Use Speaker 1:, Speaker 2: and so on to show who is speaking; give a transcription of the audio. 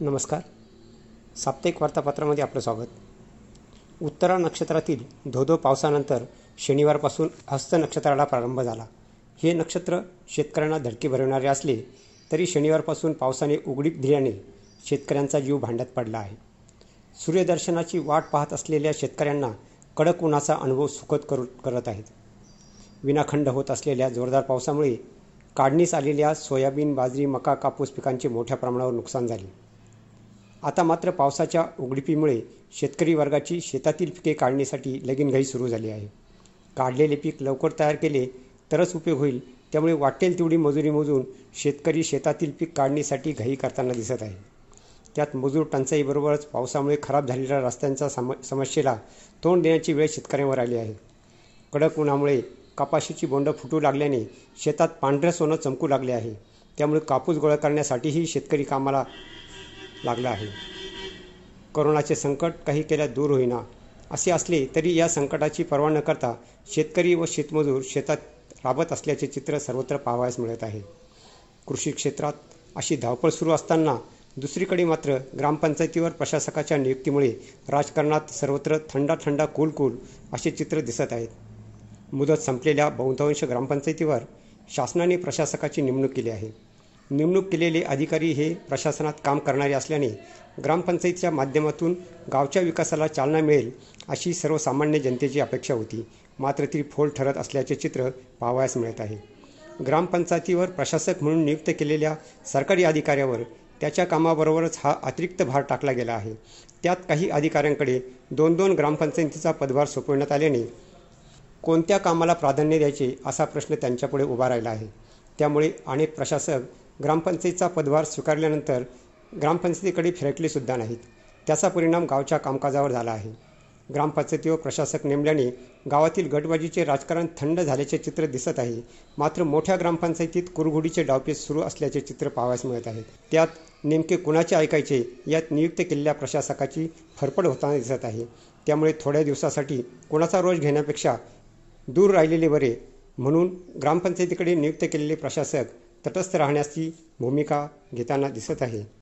Speaker 1: नमस्कार. साप्ताहिक वार्तापत्रामध्ये आपलं स्वागत. उत्तरा नक्षत्रातील धोधो पावसानंतर शनिवारपासून हस्त नक्षत्राला प्रारंभ झाला. हे नक्षत्र शेतकऱ्यांना धडके भरवणारे असले तरी शनिवारपासून पावसाने उघडीप दिल्याने शेतकऱ्यांचा जीव भांड्यात पडला आहे. सूर्यदर्शनाची वाट पाहत असलेल्या शेतकऱ्यांना कडक उन्हाचा अनुभव सुखद करू करत आहेत. विनाखंड होत असलेल्या जोरदार पावसामुळे काढणीस आलेल्या सोयाबीन बाजरी मका कापूस पिकांचे मोठ्या प्रमाणावर नुकसान झाले. आता मात्र पावसाच्या उघडीपीमुळे शेतकरी वर्गाची शेतातील पिके काढण्यासाठी लगीनघाई सुरू झाली आहे. काढलेले पीक लवकर तयार केले तरच उपयोग होईल त्यामुळे वाटेल तेवढी मजुरी मोजून शेतकरी शेतातील पीक काढण्यासाठी घाई करताना दिसत आहे. त्यात मजूर टंचाईबरोबरच पावसामुळे खराब झालेल्या रस्त्यांच्या सम समस्येला तोंड देण्याची वेळ शेतकऱ्यांवर आली आहे. कडक उन्हामुळे कपाशीची बोंडं फुटू लागल्याने शेतात पांढरं सोनं चमकू लागले आहे. त्यामुळे कापूस गोळा करण्यासाठीही शेतकरी कामाला लागला आहे. करोनाचे संकट काही केल्या दूर होईना. असे असले तरी या संकटाची पर्वा न करता शेतकरी व शेतमजूर शेतात राबत असल्याचे चित्र सर्वत्र पाहावयास मिळत आहे. कृषी क्षेत्रात अशी धावपळ सुरू असताना दुसरीकडे मात्र ग्रामपंचायतीवर प्रशासकाच्या नियुक्तीमुळे राजकारणात सर्वत्र थंडा थंडा कूल कूल असे चित्र दिसत आहेत. मुदत संपलेल्या बहुतांश ग्रामपंचायतीवर शासनाने प्रशासकाची नेमणूक केली आहे. नेमणूक केलेले अधिकारी हे प्रशासनात काम करणारे असल्याने ग्रामपंचायतीच्या माध्यमातून गावच्या विकासाला चालना मिळेल अशी सर्वसामान्य जनतेची अपेक्षा होती. मात्र ती फोल ठरत असल्याचे चित्र पाहावयास मिळत आहे. ग्रामपंचायतीवर प्रशासक म्हणून नियुक्त केलेल्या सरकारी अधिकाऱ्यावर त्याच्या कामाबरोबरच हा अतिरिक्त भार टाकला गेला आहे. त्यात काही अधिकाऱ्यांकडे दोन दोन ग्रामपंचायतीचा पदभार सोपवण्यात आल्याने कोणत्या कामाला प्राधान्य द्यायचे असा प्रश्न त्यांच्यापुढे उभा राहिला आहे. त्यामुळे अनेक प्रशासक ग्रामपंचायतीचा पदभार स्वीकारल्यानंतर ग्रामपंचायतीकडे फिरकलेसुद्धा नाहीत. त्याचा परिणाम गावच्या कामकाजावर झाला आहे. ग्रामपंचायतीवर प्रशासक नेमल्याने गावातील गटबाजीचे राजकारण थंड झाल्याचे चित्र दिसत आहे. मात्र मोठ्या ग्रामपंचायतीत कुरघोडीचे डावपेच सुरू असल्याचे चित्र पाहावयास मिळत आहे. त्यात नेमके कुणाचे ऐकायचे यात नियुक्त केलेल्या प्रशासकाची फरफड होताना दिसत आहे. त्यामुळे थोड्या दिवसासाठी कोणाचा रोज घेण्यापेक्षा दूर राहिलेले बरे म्हणून ग्रामपंचायतीकडे नियुक्त केलेले प्रशासक तटस्थ राहण्याची भूमिका घेताना दिसत आहे.